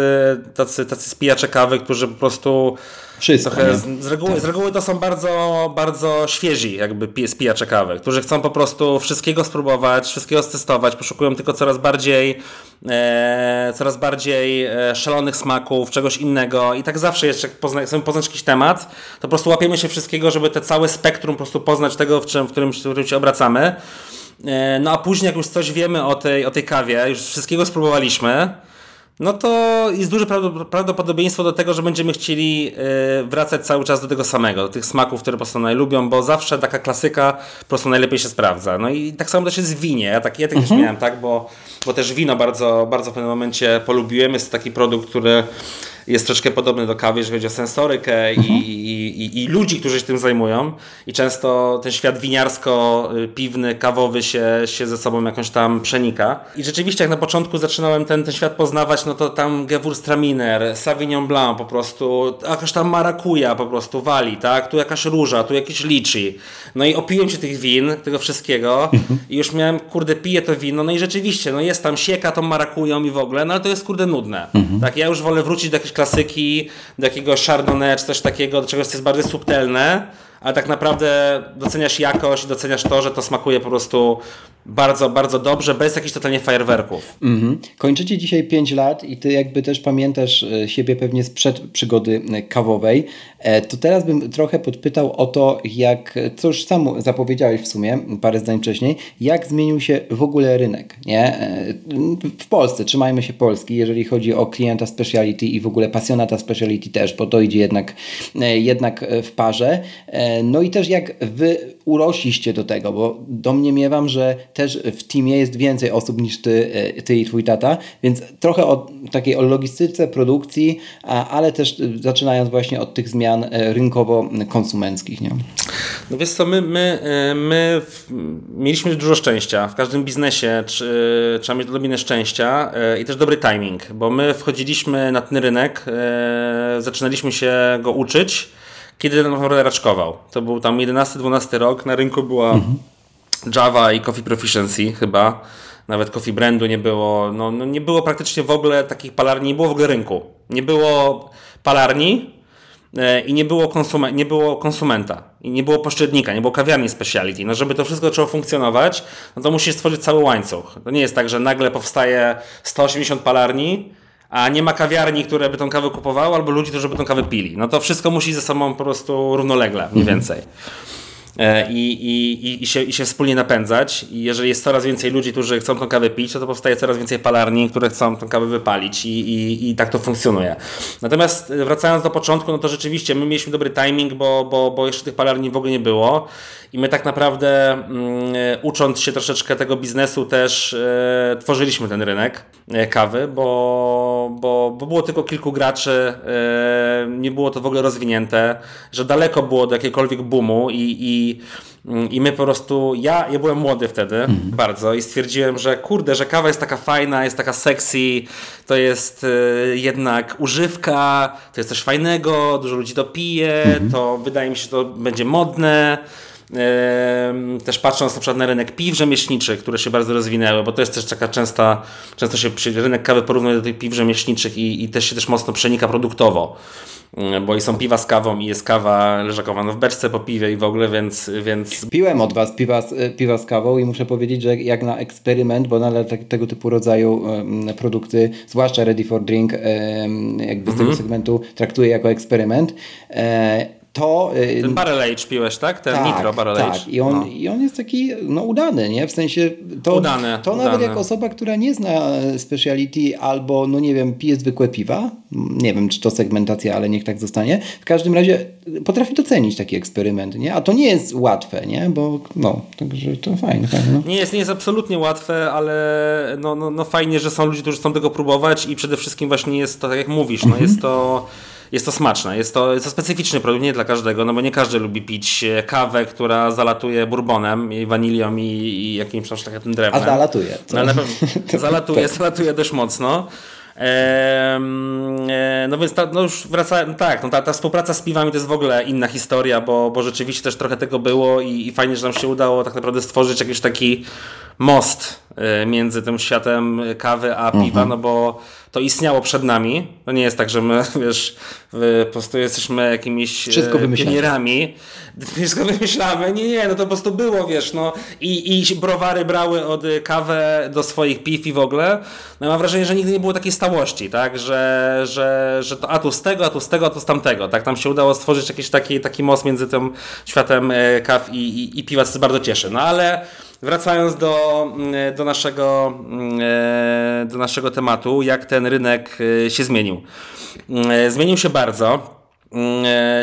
tacy, tacy spijacze kawy, którzy po prostu Wszystko, trochę z, z, reguły, z reguły to są bardzo, bardzo świeżi jakby spijacze kawy, którzy chcą po prostu wszystkiego spróbować, wszystkiego stestować, poszukują tylko coraz bardziej e, coraz bardziej e, szalonych smaków, czegoś innego i tak zawsze jeszcze jak pozna, chcemy poznać jakiś temat, to po prostu łapiemy się wszystkiego, żeby te całe spektrum po prostu poznać tego, w, czym, w, którym, w którym się obracamy. E, no a później jak już coś wiemy o tej, o tej kawie, już wszystkiego spróbowaliśmy, no to jest duże prawdopodobieństwo do tego, że będziemy chcieli e, wracać cały czas do tego samego, do tych smaków, które po prostu najlubią, bo zawsze taka klasyka po prostu najlepiej się sprawdza. No i tak samo też jest w winie. Ja tak, ja tak mhm. też miałem, tak, bo, bo też wino bardzo, bardzo w pewnym momencie polubiłem. Jest to taki produkt, który jest troszkę podobny do kawy, jeżeli chodzi o sensorykę mhm. i, i, i, ludzi, którzy się tym zajmują. I często ten świat winiarsko-piwny, kawowy się, się ze sobą jakoś tam przenika. I rzeczywiście, jak na początku zaczynałem ten, ten świat poznawać, no to tam Gewurztraminer, Sauvignon Blanc po prostu, jakaś tam marakuja po prostu wali, tak? Tu jakaś róża, tu jakieś liczy. No i opiłem się tych win, tego wszystkiego mhm. i już miałem, kurde, piję to wino, no i rzeczywiście, no jest tam sieka tą marakują i w ogóle, no ale to jest, kurde, nudne. Mhm. Tak, ja już wolę wrócić do jakiejś klasyki, do jakiegoś Chardonnay czy coś takiego, do czegoś, co jest bardziej subtelne, ale tak naprawdę doceniasz jakość, doceniasz to, że to smakuje po prostu bardzo, bardzo dobrze, bez jakichś totalnie fajerwerków. Mhm. Kończycie dzisiaj 5 lat i ty jakby też pamiętasz e, siebie pewnie sprzed przygody e, kawowej. E, to teraz bym trochę podpytał o to, jak, co już sam zapowiedziałeś w sumie parę zdań wcześniej, jak zmienił się w ogóle rynek, nie? W Polsce, trzymajmy się Polski, jeżeli chodzi o klienta speciality i w ogóle pasjonata speciality też, bo to idzie jednak, jednak w parze. No i też jak wy urośliście do tego, bo domniemywam, że też w teamie jest więcej osób niż ty, e, ty i twój tata, więc trochę o takiej o logistyce, produkcji, ale też zaczynając właśnie od tych zmian e, rynkowo-konsumenckich. Nie? No wiesz co, my, my, e, my mieliśmy dużo szczęścia. W każdym biznesie trzeba mieć odrobinę szczęścia i też dobry timing, bo my wchodziliśmy na ten rynek, zaczynaliśmy się go uczyć, kiedy ten naprawdę raczkował. To był tam 11-12 rok, na rynku była mhm. Java i Coffee Proficiency chyba. Nawet Coffee Brandu nie było. No, no, nie było praktycznie w ogóle takich palarni, nie było w ogóle rynku. Nie było palarni e, i nie było, konsume, nie było konsumenta. I nie było pośrednika, nie było kawiarni speciality. No żeby to wszystko zaczęło funkcjonować, no to musisz stworzyć cały łańcuch. To nie jest tak, że nagle powstaje 180 palarni, a nie ma kawiarni, które by tą kawę kupowały, albo ludzi, którzy by tą kawę pili. No to wszystko musi ze sobą po prostu równolegle, mniej mhm. więcej. E, I, i, i, się, i się wspólnie napędzać. I jeżeli jest coraz więcej ludzi, którzy chcą tą kawę pić, to, to powstaje coraz więcej palarni, które chcą tą kawę wypalić i, i, i tak to funkcjonuje. Natomiast wracając do początku, no to rzeczywiście my mieliśmy dobry timing, bo, bo, bo jeszcze tych palarni w ogóle nie było. I my tak naprawdę mm, ucząc się troszeczkę tego biznesu też e, tworzyliśmy ten rynek e, kawy, bo, bo, bo było tylko kilku graczy, e, nie było to w ogóle rozwinięte, że daleko było do jakiegokolwiek boomu i, i i my po prostu, ja, ja byłem młody wtedy mhm. bardzo i stwierdziłem, że kurde, że kawa jest taka fajna, jest taka sexy, to jest y, jednak używka, to jest coś fajnego, dużo ludzi to pije, mhm. to wydaje mi się, że to będzie modne. Też patrząc na przykład na rynek piw rzemieślniczych, które się bardzo rozwinęły, bo to jest też taka częsta, często się rynek kawy porównuje do tych piw rzemieślniczych i, i też się też mocno przenika produktowo bo i są piwa z kawą i jest kawa leżakowana w beczce po piwie i w ogóle, więc... więc... Piłem od Was piwa, piwa z kawą i muszę powiedzieć, że jak na eksperyment, bo nadal te, tego typu rodzaju produkty, zwłaszcza Ready for Drink, jakby z tego mhm. segmentu traktuję jako eksperyment. E, to... Y, Ten barrel age piłeś, tak? Ten tak, nitro barrel tak. age. I on, no. I on jest taki no, udany, nie? W sensie to, udane, to udane. nawet jak osoba, która nie zna speciality albo, no nie wiem, pije zwykłe piwa, nie wiem, czy to segmentacja, ale niech tak zostanie. W każdym razie potrafi docenić taki eksperyment, nie? A to nie jest łatwe, nie? Bo no, także to fajne. fajne no. Nie, jest, nie jest absolutnie łatwe, ale no, no, no fajnie, że są ludzie, którzy chcą tego próbować i przede wszystkim właśnie jest to, tak jak mówisz, no jest to jest to smaczne. Jest to, jest to specyficzny produkt, nie dla każdego, no bo nie każdy lubi pić e, kawę, która zalatuje bourbonem i wanilią i, i jakimś tam szlachetnym drewnem. A zalatuje. No, ale [laughs] zalatuje, zalatuje dość mocno. E, no więc ta, no już wraca, no tak, no ta, ta współpraca z piwami to jest w ogóle inna historia, bo, bo rzeczywiście też trochę tego było i, i fajnie, że nam się udało tak naprawdę stworzyć jakiś taki most e, między tym światem kawy a piwa, mhm. no bo to istniało przed nami. To nie jest tak, że my, [laughs] wiesz, po prostu jesteśmy jakimiś Wszystko pionierami. Wszystko wymyślamy. Nie, nie, no to po prostu było, wiesz, no i, i browary brały od kawę do swoich piw i w ogóle. No mam wrażenie, że nigdy nie było takiej stałości, tak, że, że, że to a tu z tego, a tu z tego, a tu z tamtego, tak, tam się udało stworzyć jakiś taki, taki most między tym światem e, kaw i, i, i piwa, co bardzo cieszy. No ale wracając do, mm, do, naszego, mm, e, do naszego tematu, jak ten rynek e, się zmienił. Mm, zmienił się bardzo.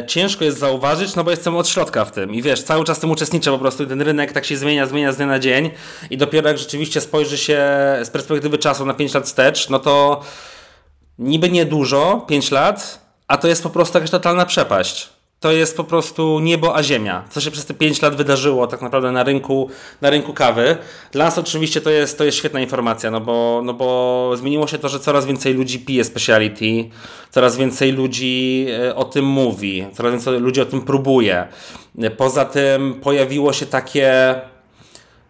Ciężko jest zauważyć, no bo jestem od środka w tym i wiesz, cały czas tym uczestniczę po prostu ten rynek tak się zmienia, zmienia z dnia na dzień i dopiero jak rzeczywiście spojrzy się z perspektywy czasu na 5 lat wstecz, no to niby niedużo, 5 lat, a to jest po prostu jakaś totalna przepaść to jest po prostu niebo a ziemia. Co się przez te 5 lat wydarzyło tak naprawdę na rynku, na rynku kawy. Dla nas oczywiście to jest, to jest świetna informacja, no bo, no bo zmieniło się to, że coraz więcej ludzi pije speciality, coraz więcej ludzi e, o tym mówi, coraz więcej ludzi o tym próbuje. Poza tym pojawiło się takie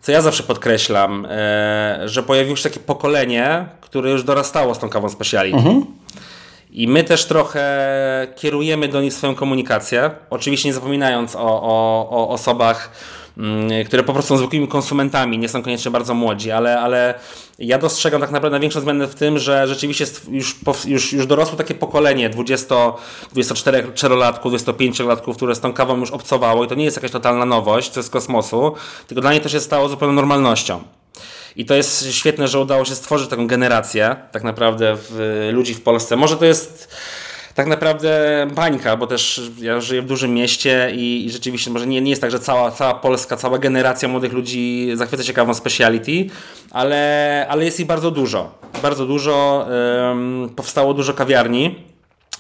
co ja zawsze podkreślam, e, że pojawiło się takie pokolenie, które już dorastało z tą kawą speciality. Mhm. I my też trochę kierujemy do nich swoją komunikację, oczywiście nie zapominając o, o, o osobach, mm, które po prostu są zwykłymi konsumentami, nie są koniecznie bardzo młodzi, ale, ale ja dostrzegam tak naprawdę największą zmianę w tym, że rzeczywiście już, już, już dorosło takie pokolenie 20, 24-latków, 25-latków, które z tą kawą już obcowało i to nie jest jakaś totalna nowość, to jest kosmosu, tylko dla nich to się stało zupełną normalnością. I to jest świetne, że udało się stworzyć taką generację tak naprawdę w, ludzi w Polsce. Może to jest tak naprawdę bańka, bo też ja żyję w dużym mieście i, i, rzeczywiście może nie, nie jest tak, że cała, cała Polska, cała generacja młodych ludzi zachwyca się kawą speciality, ale, ale jest ich bardzo dużo. Bardzo dużo. Um, powstało dużo kawiarni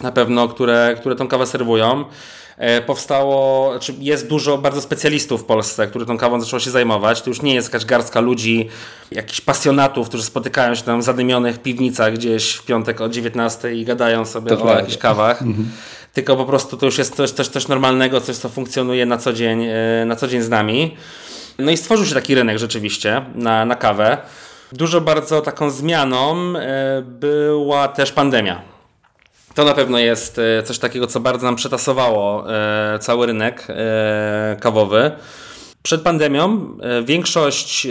na pewno, które, które tą kawę serwują. E, powstało, znaczy jest dużo bardzo specjalistów w Polsce, którzy tą kawą zaczęło się zajmować. To już nie jest jakaś garstka ludzi, jakichś pasjonatów, którzy spotykają się tam w zadymionych piwnicach gdzieś w piątek o 19 i gadają sobie o jakichś kawach. Mhm. Tylko po prostu to już jest coś, coś, coś normalnego, coś co funkcjonuje na co dzień, e, na co dzień z nami. No i stworzył się taki rynek rzeczywiście na, na kawę. Dużo bardzo taką zmianą e, była też pandemia to na pewno jest e, coś takiego, co bardzo nam przetasowało e, cały rynek e, kawowy. Przed pandemią większość,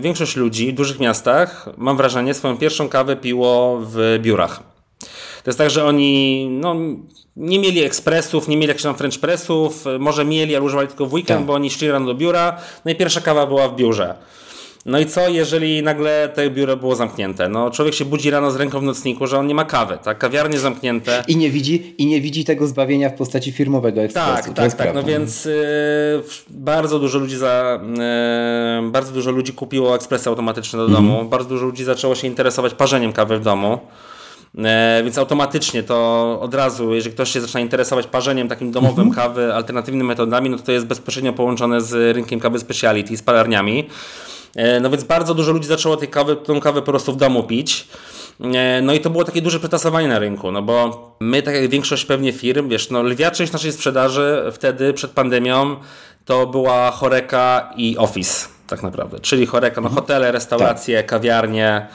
większość ludzi w dużych miastach, mam wrażenie, swoją pierwszą kawę piło w biurach. To jest tak, że oni no, nie mieli ekspresów, nie mieli jakichś tam french pressów, może mieli, ale używali tylko w weekend, tak. bo oni szli rano do biura. No i pierwsza kawa była w biurze. No i co, jeżeli nagle to biuro było zamknięte? No człowiek się budzi rano z ręką w nocniku, że on nie ma kawy, tak? Kawiarnie zamknięte. I nie widzi, i nie widzi tego zbawienia w postaci firmowego ekspresu. Tak, tak, tak. No więc y, bardzo dużo ludzi za, y, bardzo dużo ludzi kupiło ekspresy automatyczne do mm. domu. Bardzo dużo ludzi zaczęło się interesować parzeniem kawy w domu. E, więc automatycznie to od razu, jeżeli ktoś się zaczyna interesować parzeniem takim domowym mhm. kawy, alternatywnymi metodami, no to to jest bezpośrednio połączone z rynkiem kawy speciality, z palarniami. E, no więc bardzo dużo ludzi zaczęło tej kawy, tą kawę po prostu w domu pić. E, no i to było takie duże przetasowanie na rynku, no bo my, tak jak większość pewnie firm, wiesz, no lwia część naszej sprzedaży wtedy, przed pandemią, to była choreka i office tak naprawdę. Czyli choreka, no mhm. hotele, restauracje, tak. kawiarnie,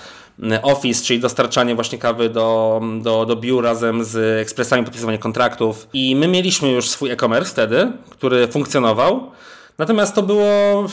Office, czyli dostarczanie właśnie kawy do, do, do biur razem z ekspresami, podpisywanie kontraktów. I my mieliśmy już swój e-commerce wtedy, który funkcjonował. Natomiast to było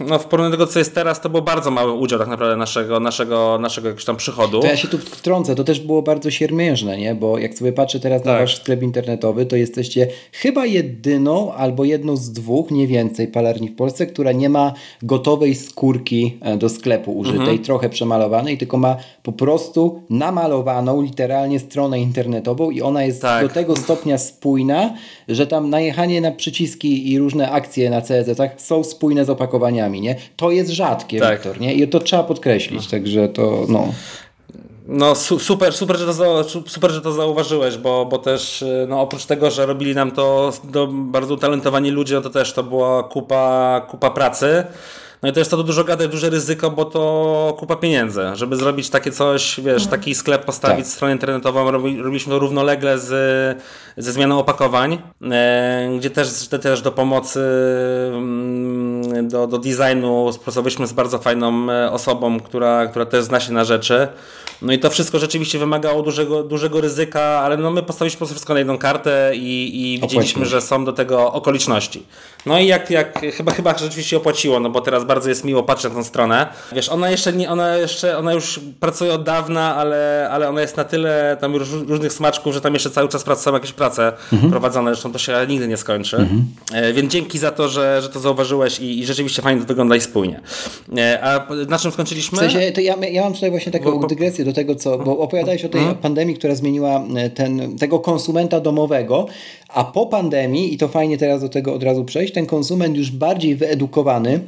no, w porównaniu do tego, co jest teraz, to był bardzo mały udział tak naprawdę naszego, naszego, naszego jakiegoś tam przychodu. To ja się tu wtrącę, to też było bardzo siermiężne, nie? Bo jak sobie patrzę teraz tak. na wasz sklep internetowy, to jesteście chyba jedyną albo jedną z dwóch, nie więcej, palarni w Polsce, która nie ma gotowej skórki e, do sklepu użytej, mhm. trochę przemalowanej, tylko ma po prostu namalowaną literalnie stronę internetową i ona jest tak. do tego stopnia spójna, że tam najechanie na przyciski i różne akcje na CSS-ach są spójne z opakowaniami nie? To jest rzadkie, tak. Wiktor, nie? I to trzeba podkreślić, no. także to, no... No super, super, że to, super, że to zauważyłeś, bo, bo też no, oprócz tego, że robili nam to bardzo utalentowani ludzie, no to też to była kupa, kupa pracy. No i to jest to dużo gadać, duże ryzyko, bo to kupa pieniędzy. Żeby zrobić takie coś, wiesz, mhm. taki sklep postawić, tak. stronę internetową, robiliśmy to równolegle z, ze zmianą opakowań, e, gdzie też, też do pomocy mm, do, do designu współpracowaliśmy z bardzo fajną osobą, która, która też zna się na rzeczy. No i to wszystko rzeczywiście wymagało dużego, dużego ryzyka, ale no my postawiliśmy po prostu wszystko na jedną kartę i, i widzieliśmy, że są do tego okoliczności. No i jak, jak chyba, chyba rzeczywiście opłaciło, no bo teraz bardzo jest miło patrzeć na tę stronę. Wiesz, ona jeszcze nie, ona jeszcze, ona już pracuje od dawna, ale, ale ona jest na tyle tam już różnych smaczków, że tam jeszcze cały czas są jakieś prace mhm. prowadzone, zresztą to się nigdy nie skończy. Mhm. E, więc dzięki za to, że, że to zauważyłeś i, i rzeczywiście fajnie to wygląda i spójnie. E, a na czym skończyliśmy? W sensie, to ja, ja mam tutaj właśnie taką bo, dygresję do tego, co, bo opowiadałeś o tej hmm? pandemii, która zmieniła e, ten, tego konsumenta domowego, a po pandemii, i to fajnie teraz do tego od razu przejść, ten konsument już bardziej wyedukowany,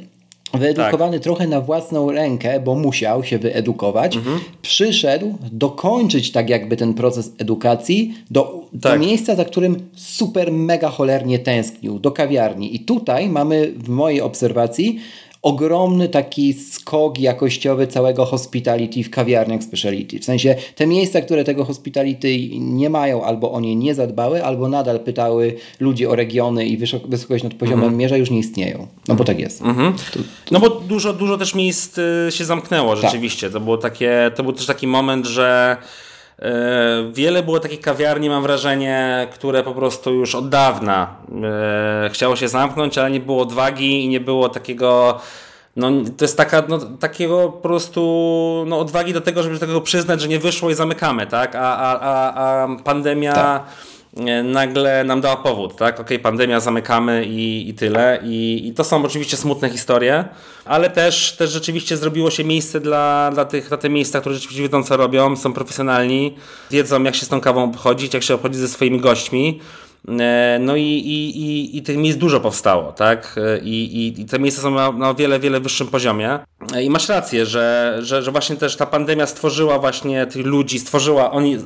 wyedukowany tak. trochę na własną rękę, bo musiał się wyedukować, mhm. przyszedł dokończyć tak jakby ten proces edukacji do, tak. do miejsca, za którym super mega cholernie tęsknił, do kawiarni. I tutaj mamy w mojej obserwacji ogromny taki skok jakościowy całego hospitality w kawiarniach speciality. W sensie te miejsca, które tego hospitality nie mają, albo o nie nie zadbały, albo nadal pytały ludzi o regiony i wysokość nad poziomem mm -hmm. mierza już nie istnieją. No bo tak jest. Mm -hmm. to, to... No bo dużo, dużo też miejsc y, się zamknęło tak. rzeczywiście. Tak. To, było takie, to był też taki moment, że wiele było takich kawiarni, mam wrażenie, które po prostu już od dawna e, chciało się zamknąć, ale nie było odwagi i nie było takiego. No, to jest taka, no, takiego po prostu no, odwagi do tego, żeby tego przyznać, że nie wyszło i zamykamy, tak? A, a, a, a pandemia. Tak E, nagle nam dała powód, tak? Okej, pandemia, zamykamy i, i tyle. I, I, to są oczywiście smutne historie, ale też, też rzeczywiście zrobiło się miejsce dla, dla, tych, dla te miejsca, które rzeczywiście wiedzą, co robią, są profesjonalni, wiedzą, jak się z tą kawą obchodzić, jak się obchodzić ze swoimi gośćmi. E, no i, i, i, i tych miejsc dużo powstało, tak? E, I, i, i te miejsca są na, na wiele, wiele wyższym poziomie. E, I masz rację, że, że, że właśnie też ta pandemia stworzyła właśnie tych ludzi, stworzyła, oni,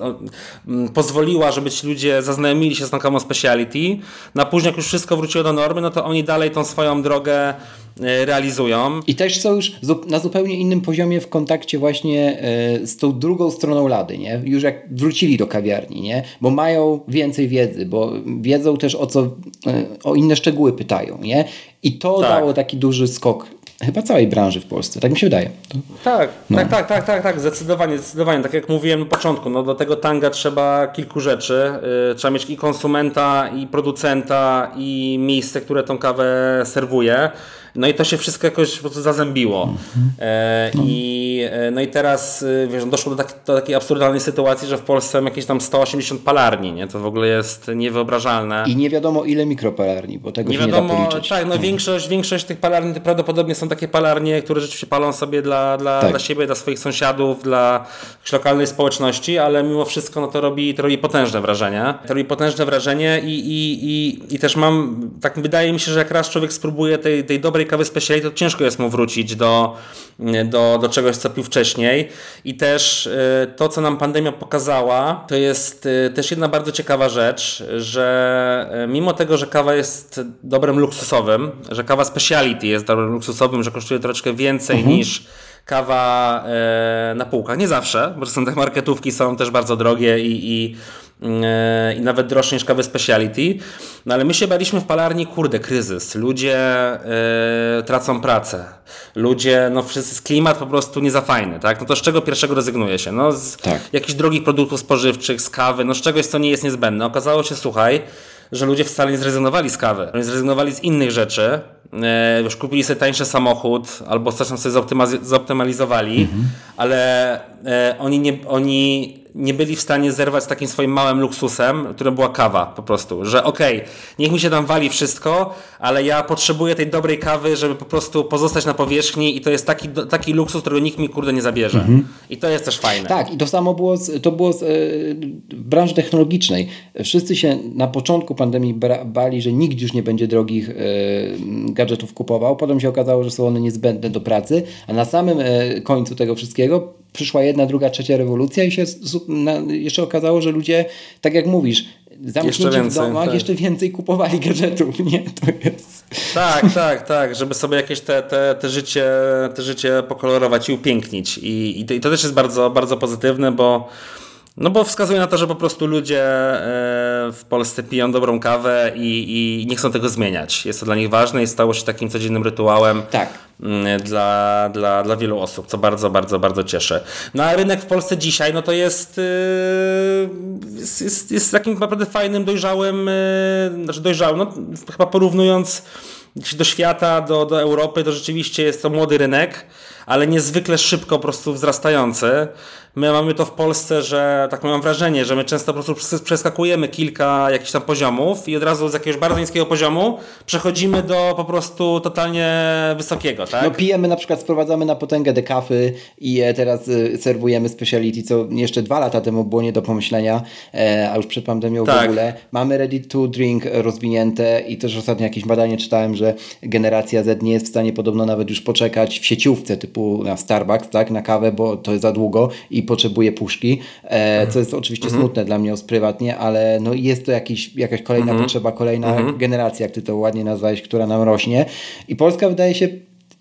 pozwoliła, żeby ci ludzie zaznajomili się z tą kawą speciality, no później jak już wszystko wróciło do normy, no to oni dalej tą swoją drogę realizują. I też są już na zupełnie innym poziomie w kontakcie właśnie e, z tą drugą stroną lady, nie? Już jak wrócili do kawiarni, nie? Bo mają więcej wiedzy, bo wiedzą też o co, e, o inne szczegóły pytają, nie? I to tak. dało taki duży skok chyba całej branży w Polsce, tak mi się wydaje. To, tak, no. tak, tak, tak, tak, tak, zdecydowanie, zdecydowanie. Tak jak mówiłem na początku, no do tego tanga trzeba kilku rzeczy. Yy, trzeba mieć i konsumenta, i producenta, i miejsce, które tą kawę serwuje. No i to się wszystko jakoś po prostu zazębiło. Mhm. E, no. I, e, no i teraz e, wiesz, doszło do, tak, do, takiej absurdalnej sytuacji, że w Polsce mam jakieś tam 180 palarni, nie? To w ogóle jest niewyobrażalne. I nie wiadomo ile mikropalarni, bo tego nie się wiadomo, nie da policzyć. Tak, no mhm. większość, większość tych palarni prawdopodobnie są takie palarnie, które rzeczywiście palą sobie dla, dla, tak. dla siebie, dla swoich sąsiadów, dla lokalnej społeczności, ale mimo wszystko no to, robi, to robi potężne wrażenie. To robi potężne wrażenie i, i, i, i też mam, tak wydaje mi się, że jak raz człowiek spróbuje tej, tej dobrej dobrej kawy speciality, to ciężko jest mu wrócić do, do, do czegoś, co pił wcześniej. I też y, to, co nam pandemia pokazała, to jest y, też jedna bardzo ciekawa rzecz, że y, mimo tego, że kawa jest dobrem luksusowym, że kawa speciality jest dobrem luksusowym, że kosztuje troszeczkę więcej mhm. niż kawa na półkach. Nie zawsze, bo są te marketówki są też bardzo drogie i, i i nawet droższe niż kawy speciality. No ale my się baliśmy w palarni, kurde, kryzys. Ludzie yy, tracą pracę. Ludzie, no wszyscy, klimat po prostu nie za fajny, tak? No to z czego pierwszego rezygnuje się? No z tak. jakichś drogich produktów spożywczych, z kawy, no z czegoś, co nie jest niezbędne. Okazało się, słuchaj, że ludzie wcale nie zrezygnowali z kawy. Oni zrezygnowali z innych rzeczy, e, już kupili sobie tańszy samochód albo coś tam sobie zoptymalizowali, mhm. ale e, oni, nie, oni nie byli w stanie zerwać z takim swoim małym luksusem, którym była kawa po prostu, że okej, okay, niech mi się tam wali wszystko, ale ja potrzebuję tej dobrej kawy, żeby po prostu pozostać na powierzchni i to jest taki, taki luksus, którego nikt mi kurde nie zabierze. Mhm. I to jest też fajne. Tak, i to samo było, z, to było z, e, w branży technologicznej. Wszyscy się na początku pandemii bali, że nikt już nie będzie drogich e, gadżetów kupował. Potem się okazało, że są one niezbędne do pracy, a na samym e, końcu tego wszystkiego przyszła jedna, druga, trzecia rewolucja i się jeszcze okazało, że ludzie, tak jak mówisz, zamknięci w domach, tak. jeszcze więcej kupowali gadżetów, nie? To jest... Tak, tak, tak, żeby sobie jakieś te, te, te, życie, te życie pokolorować i upięknić. I, i, to, i to też jest bardzo, bardzo pozytywne, bo No bo wskazuje na to, że po prostu ludzie e, w Polsce piją dobrą kawę i, i nie chcą tego zmieniać. Jest to dla nich ważne i stało się takim codziennym rytuałem tak. Mm, dla, dla, dla wielu osób, co bardzo, bardzo, bardzo cieszy. No a rynek w Polsce dzisiaj, no to jest, yy, jest, jest, jest takim naprawdę fajnym, dojrzałym, yy, znaczy dojrzałym, no chyba porównując do świata, do, do Europy, to rzeczywiście jest to młody rynek, ale niezwykle szybko po prostu wzrastający. My mamy to w Polsce, że tak mam wrażenie, że my często po prostu przeskakujemy kilka jakichś tam poziomów i od razu z jakiegoś bardzo niskiego poziomu przechodzimy do po prostu totalnie wysokiego, tak? No pijemy na przykład, sprowadzamy na potęgę dekafy i teraz y, serwujemy speciality, co jeszcze dwa lata temu było nie do pomyślenia, e, a już przed pandemią tak. w ogóle. Mamy ready to drink rozwinięte i też ostatnio jakieś badanie czytałem, że generacja Z nie jest w stanie podobno nawet już poczekać w sieciówce typu na Starbucks, tak, na kawę, bo to jest za długo i potrzebuje puszki, e, co jest oczywiście mhm. smutne dla mnie prywatnie, ale no jest to jakiś, jakaś kolejna mhm. potrzeba, kolejna mhm. generacja, jak ty to ładnie nazwałeś, która nam rośnie i Polska wydaje się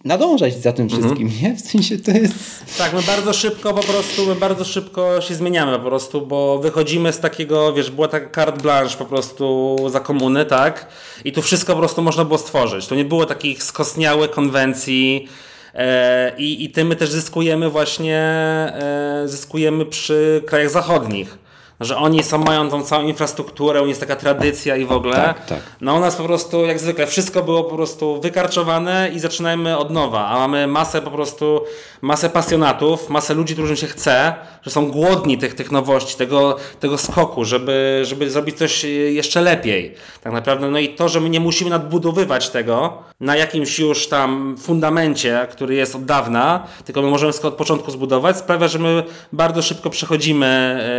nadążać za tym wszystkim, mhm. nie? W sensie to jest... Tak, my bardzo szybko po prostu, my bardzo szybko się zmieniamy po prostu, bo wychodzimy z takiego, wiesz, była taka carte blanche po prostu za komuny, tak? I tu wszystko po prostu można było stworzyć. To nie było takich skosniałych konwencji, E, I, I tym my też zyskujemy właśnie, e, zyskujemy przy krajach zachodnich że oni są, mają tą całą infrastrukturę, jest taka tradycja i w ogóle. Tak, tak. No u nas po prostu, jak zwykle, wszystko było po prostu wykarczowane i zaczynajmy od nowa, a mamy masę po prostu, masę pasjonatów, masę ludzi, którym się chce, że są głodni tych, tych nowości, tego, tego skoku, żeby, żeby zrobić coś jeszcze lepiej. Tak naprawdę, no i to, że my nie musimy nadbudowywać tego na jakimś już tam fundamencie, który jest od dawna, tylko my możemy wszystko od początku zbudować, sprawia, że my bardzo szybko przechodzimy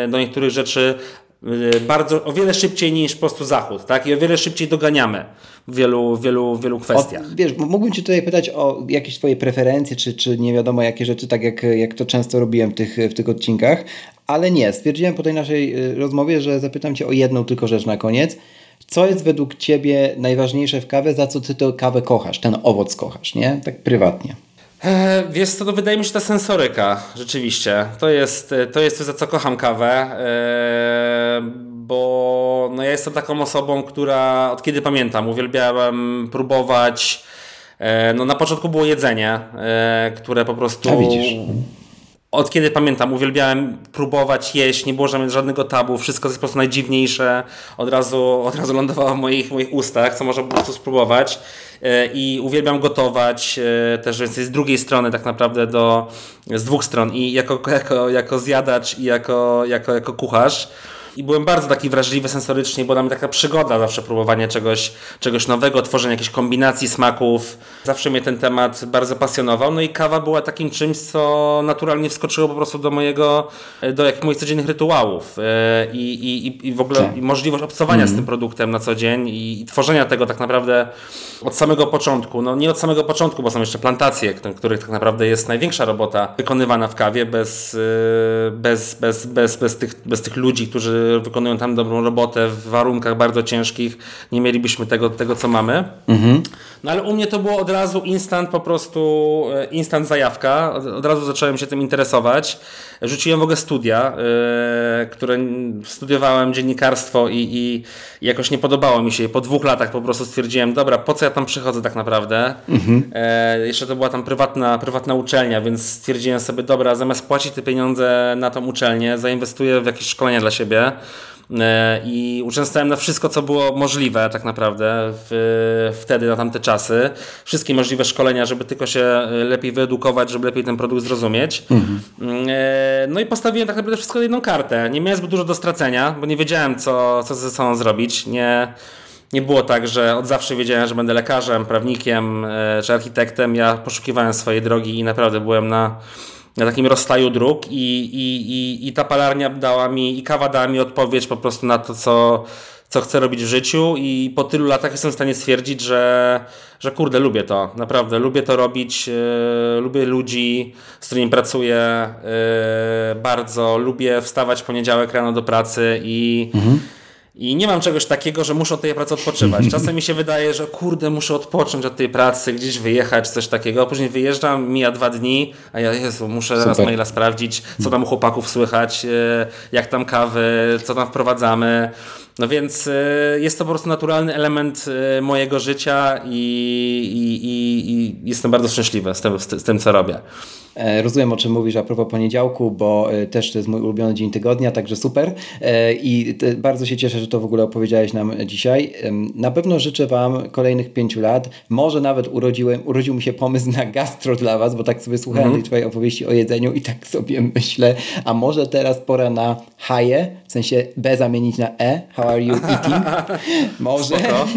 e, do niektórych rzeczy e, bardzo, o wiele szybciej niż po prostu Zachód, tak? I o wiele szybciej doganiamy w wielu, wielu, wielu kwestiach. O, wiesz, mógłbym Cię tutaj pytać o jakieś Twoje preferencje, czy, czy nie wiadomo jakie rzeczy, tak jak, jak to często robiłem w tych, w tych odcinkach, ale nie. Stwierdziłem po tej naszej e, rozmowie, że zapytam Cię o jedną tylko rzecz na koniec. Co jest według Ciebie najważniejsze w kawie, za co Ty tę kawę kochasz, ten owoc kochasz, nie? Tak prywatnie. E, wiesz co, to wydaje mi się ta sensoryka, rzeczywiście. To jest, to jest to, za co kocham kawę, e, bo no ja jestem taką osobą, która od kiedy pamiętam uwielbiałem próbować e, no na początku było jedzenie, które po prostu... A widzisz od kiedy pamiętam, uwielbiałem próbować jeść, nie było żadnego tabu, wszystko jest po prostu najdziwniejsze, od razu, od razu lądowało w moich, moich ustach, co można po prostu spróbować. I uwielbiam gotować e, też więcej z drugiej strony, tak naprawdę do, z dwóch stron, i jako, jako, jako zjadacz, i jako, jako, jako kucharz i byłem bardzo taki wrażliwy sensorycznie, bo dla mnie taka przygoda zawsze próbowanie czegoś, czegoś nowego, tworzenie jakichś kombinacji smaków. Zawsze mnie ten temat bardzo pasjonował. No i kawa była takim czymś, co naturalnie wskoczyło po prostu do mojego, do jakichś moich codziennych rytuałów e, i, i, i w ogóle tak. możliwość obcowania mm. z tym produktem na co dzień i, i, tworzenia tego tak naprawdę od samego początku. No nie od samego początku, bo są jeszcze plantacje, których tak naprawdę jest największa robota wykonywana w kawie bez, e, bez, bez, bez, bez, tych, bez tych ludzi, którzy wykonują tam dobrą robotę w warunkach bardzo ciężkich, nie mielibyśmy tego, tego co mamy. Mhm. No ale u mnie to było od razu instant po prostu, e, instant zajawka. Od, od razu zacząłem się tym interesować. Rzuciłem w ogóle studia, yy, które studiowałem dziennikarstwo i, i, jakoś nie podobało mi się. Po dwóch latach po prostu stwierdziłem, dobra, po co ja tam przychodzę tak naprawdę? Mhm. Yy, jeszcze to była tam prywatna, prywatna uczelnia, więc stwierdziłem sobie, dobra, zamiast płacić te pieniądze na tą uczelnię, zainwestuję w jakieś szkolenia dla siebie. E, i uczęstałem na wszystko, co było możliwe tak naprawdę w, wtedy, na tamte czasy. Wszystkie możliwe szkolenia, żeby tylko się lepiej wyedukować, żeby lepiej ten produkt zrozumieć. Mhm. E, no i postawiłem tak naprawdę wszystko na jedną kartę. Nie miałem zbyt dużo do stracenia, bo nie wiedziałem, co, co ze sobą zrobić. Nie, nie było tak, że od zawsze wiedziałem, że będę lekarzem, prawnikiem e, czy architektem. Ja poszukiwałem swojej drogi i naprawdę byłem na na takim rozstaju dróg i, i, i, i ta palarnia dała mi, i kawa dała mi odpowiedź po prostu na to, co, co chcę robić w życiu i po tylu latach jestem w stanie stwierdzić, że, że kurde, lubię to, naprawdę, lubię to robić, yy, lubię ludzi, z którymi pracuję yy, bardzo, lubię wstawać poniedziałek rano do pracy i, mhm. I nie mam czegoś takiego, że muszę od tej pracy odpoczywać. Czasem mi się wydaje, że kurde, muszę odpocząć od tej pracy, gdzieś wyjechać, coś takiego. A później wyjeżdżam, mija dwa dni, a ja Jezu, muszę Super. raz maila sprawdzić, co tam u chłopaków słychać, e, jak tam kawy, co tam wprowadzamy. No więc e, jest to po prostu naturalny element e, mojego życia i, i, i, i jestem bardzo szczęśliwy z tym, z tym, co robię. E, rozumiem, o czym mówisz a propos poniedziałku, bo też to jest mój ulubiony dzień tygodnia, także super. I bardzo się cieszę, że to w ogóle opowiedziałeś nam dzisiaj. Na pewno życzę Wam kolejnych pięciu lat. Może nawet urodziłem, urodził mi się pomysł na gastro dla Was, bo tak sobie słuchałem mm -hmm. tej Twojej opowieści o jedzeniu i tak sobie myślę, a może teraz pora na haje, sensie B zamienić na E, how are you eating? [laughs] Może,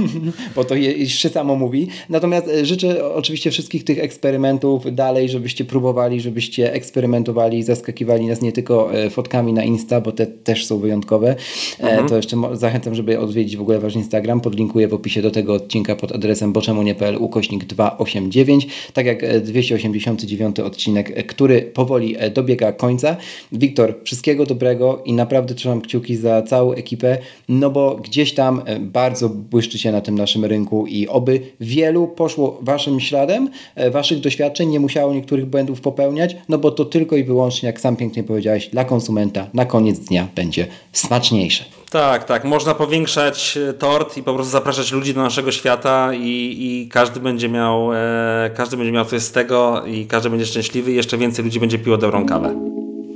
[laughs] bo to jeszcze samo mówi. Natomiast e, życzę oczywiście wszystkich tych eksperymentów dalej, żebyście próbowali, żebyście eksperymentowali, zaskakiwali nas nie tylko e, fotkami na Insta, bo te też są wyjątkowe. E, mhm. To jeszcze zachęcam, żeby odwiedzić w ogóle wasz Instagram. Podlinkuję w opisie do tego odcinka pod adresem boczemunie.pl ukośnik 289. Tak jak 289 odcinek, który powoli dobiega końca. Wiktor, wszystkiego dobrego i naprawdę trzymam kciuki za całą ekipę, no bo gdzieś tam e, bardzo błyszczycie na tym naszym rynku i oby wielu poszło waszym śladem, e, waszych doświadczeń, nie musiało niektórych błędów popełniać, no bo to tylko i wyłącznie, jak sam pięknie powiedziałeś, dla konsumenta na koniec dnia będzie smaczniejsze. Tak, tak. Można powiększać e, tort i po prostu zapraszać ludzi do naszego świata i, i każdy będzie miał e, każdy będzie miał coś z tego i każdy będzie szczęśliwy i jeszcze więcej ludzi będzie piło dobrą kawę.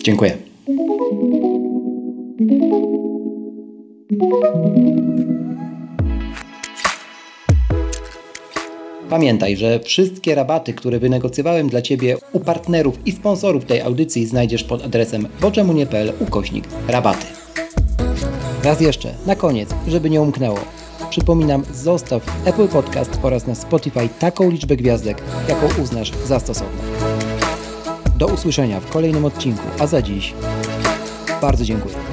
Dziękuję. Pamiętaj, że wszystkie rabaty, które wynegocjowałem dla Ciebie u partnerów i sponsorów tej audycji znajdziesz pod adresem boczemunie.pl ukośnik rabaty. Raz jeszcze, na koniec, żeby nie umknęło. Przypominam, zostaw Apple Podcast oraz na Spotify taką liczbę gwiazdek, jaką uznasz za stosowną. Do usłyszenia w kolejnym odcinku, a za dziś bardzo dziękuję.